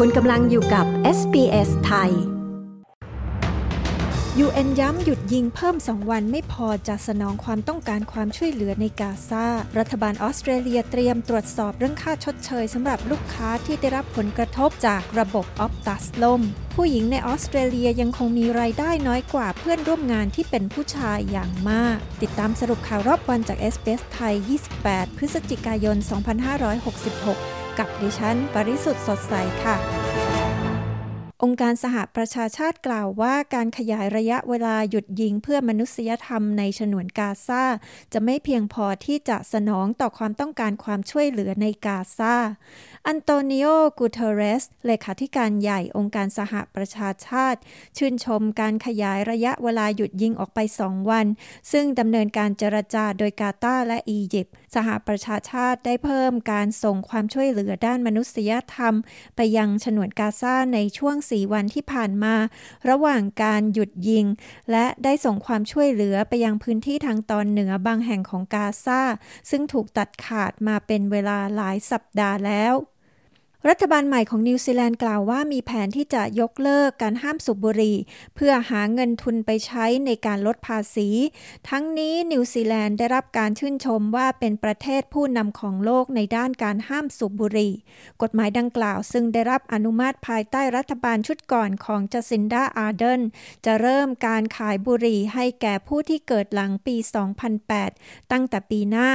คุณกำลังอยู่กับ SBS ไทย UN ย้ำหยุดยิงเพิ่ม 2 วันไม่พอจะสนองความต้องการความช่วยเหลือในกาซา รัฐบาลออสเตรเลียเตรียมตรวจสอบเรื่องค่าชดเชยสำหรับลูกค้าที่ได้รับผลกระทบจากระบบออฟตัสล่ม ผู้หญิงในออสเตรเลียยังคงมีรายได้น้อยกว่าเพื่อนร่วมงานที่เป็นผู้ชายอย่างมาก ติดตามสรุปข่าวรอบวันจาก s อ s ไทย 28 พฤศจิกายน 2566 กับดิฉัน ปริสุทธ์สดใสค่ะ องค์การสหประชาชาติกล่าวว่าการขยายระยะเวลาหยุดยิงเพื่อมนุษยธรรมในฉนวนกาซาจะไม่เพียงพอที่จะสนองต่อความต้องการความช่วยเหลือในกาซา อันโตนิโอ กูเทเรส เลขาธิการใหญ่องค์การสหประชาชาติ ชื่นชมการขยายระยะเวลาหยุดยิงออกไปสองวัน ซึ่งดำเนินการเจรจาโดยกาตาและอียิปต์ สหประชาชาติได้เพิ่มการส่งความช่วยเหลือด้านมนุษยธรรม ไปยังฉนวนกาซาในช่วง4 วันที่ผ่านมา ระหว่างการหยุดยิง และได้ส่งความช่วยเหลือไปยังพื้นที่ทางตอนเหนือบางแห่งของกาซาซึ่งถูกตัดขาดมาเป็นเวลาหลายสัปดาห์แล้ว รัฐบาลใหม่ของนิวซีแลนด์กล่าวว่ามีแผนที่จะยกเลิกการห้ามสูบบุหรี่ เพื่อหาเงินทุนไปใช้ในการลดภาษี ทั้งนี้นิวซีแลนด์ได้รับการชื่นชมว่าเป็นประเทศผู้นำของโลกในด้านการห้ามสูบบุหรี่ กฎหมายดังกล่าวซึ่งได้รับอนุมัติภายใต้รัฐบาลชุดก่อนของจาซินดาอาร์เดิร์นจะเริ่มการขายบุหรี่ให้แก่ผู้ที่เกิดหลังปี 2008 ตั้งแต่ปีหน้า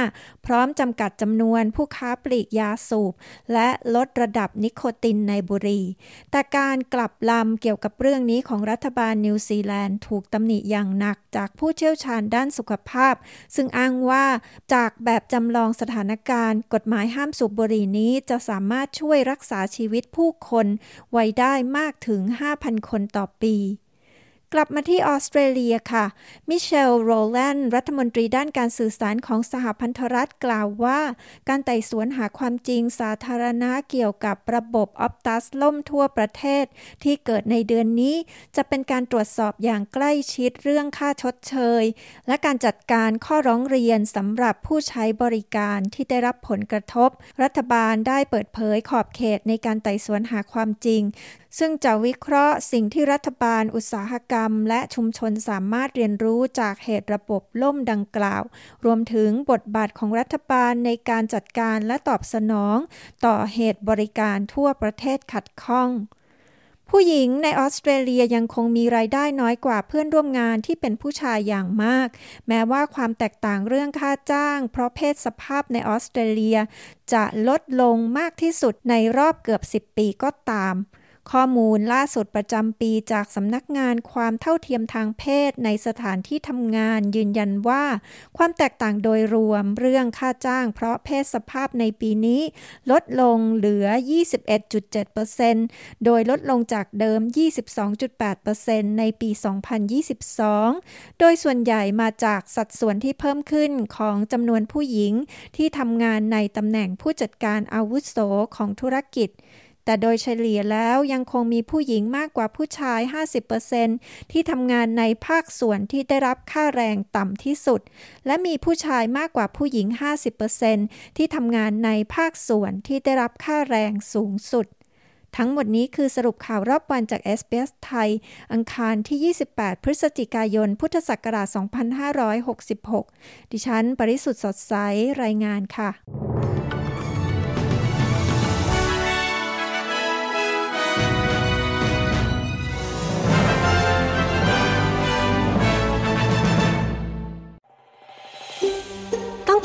พร้อมจำกัดจำนวนผู้ค้าปลีกยาสูบ และลดระดับับนิโคตินในบุหรี่ แต่การกลับลำเกี่ยวกับเรื่องนี้ของรัฐบาลนิวซีแลนด์ถูกตำหนิอย่างหนักจากผู้เชี่ยวชาญด้านสุขภาพ ซึ่งอ้างว่าจากแบบจำลองสถานการณ์ กฎหมายห้ามสูบบุหรี่นี้จะสามารถช่วยรักษาชีวิตผู้คน ไว้ได้มากถึง 5,000 คนต่อปี กลับมาที่ออสเตรเลียค่ะ มิเชล โรแลนด์ รัฐมนตรีด้านการสื่อสารของสหพันธรัฐกล่าวว่า การไต่สวนหาความจริงสาธารณะเกี่ยวกับระบบออฟตัสล่มทั่วประเทศ ที่เกิดในเดือนนี้ จะเป็นการตรวจสอบอย่างใกล้ชิดเรื่องค่าชดเชย และการจัดการข้อร้องเรียนสำหรับผู้ใช้บริการที่ได้รับผลกระทบ รัฐบาลได้เปิดเผยขอบเขตในการไต่สวนหาความจริงซึ่งจะวิเคราะห์สิ่งที่รัฐบาลอุตสาหกรรม และชุมชนสามารถเรียนรู้จากเหตุระบบล่มดังกล่าว รวมถึงบทบาทของรัฐบาลในการจัดการและตอบสนอง ต่อเหตุบริการทั่วประเทศขัดข้องผู้หญิงในออสเตรเลียยังคงมีรายได้น้อยกว่าเพื่อนร่วมงานที่เป็นผู้ชายอย่างมาก แม้ว่าความแตกต่างเรื่องค่าจ้าง เพราะเพศสภาพในออสเตรเลีย จะลดลงมากที่สุดในรอบเกือบ 10 ปีก็ตาม ข้อมูลล่าสุดประจำปีจากสำนักงานความเท่าเทียมทางเพศในสถานที่ทำงานยืนยันว่า ความแตกต่างโดยรวมเรื่องค่าจ้างเพราะเพศสภาพในปีนี้ ลดลงเหลือ 21.7%โดยลดลงจากเดิม 22.8%ในปี 2022 โดยส่วนใหญ่มาจากสัดส่วนที่เพิ่มขึ้นของจำนวนผู้หญิงที่ทำงานในตำแหน่งผู้จัดการอาวุโสของธุรกิจ แต่โดยเฉลี่ยแล้วยังคงมีผู้หญิงมากกว่าผู้ชาย 50%ที่ทำงานในภาคส่วนที่ได้รับค่าแรงต่ำที่สุด และมีผู้ชายมากกว่าผู้หญิง 50%ที่ทำงานในภาคส่วนที่ได้รับค่าแรงสูงสุดทั้งหมดนี้คือสรุปข่าวรอบวันจาก s อ s ไทย อังคารที่ 28 พฤศจิกายน พุทธศักราช 2566 ดิฉัน ปริสุทธ์สดใส รายงานค่ะ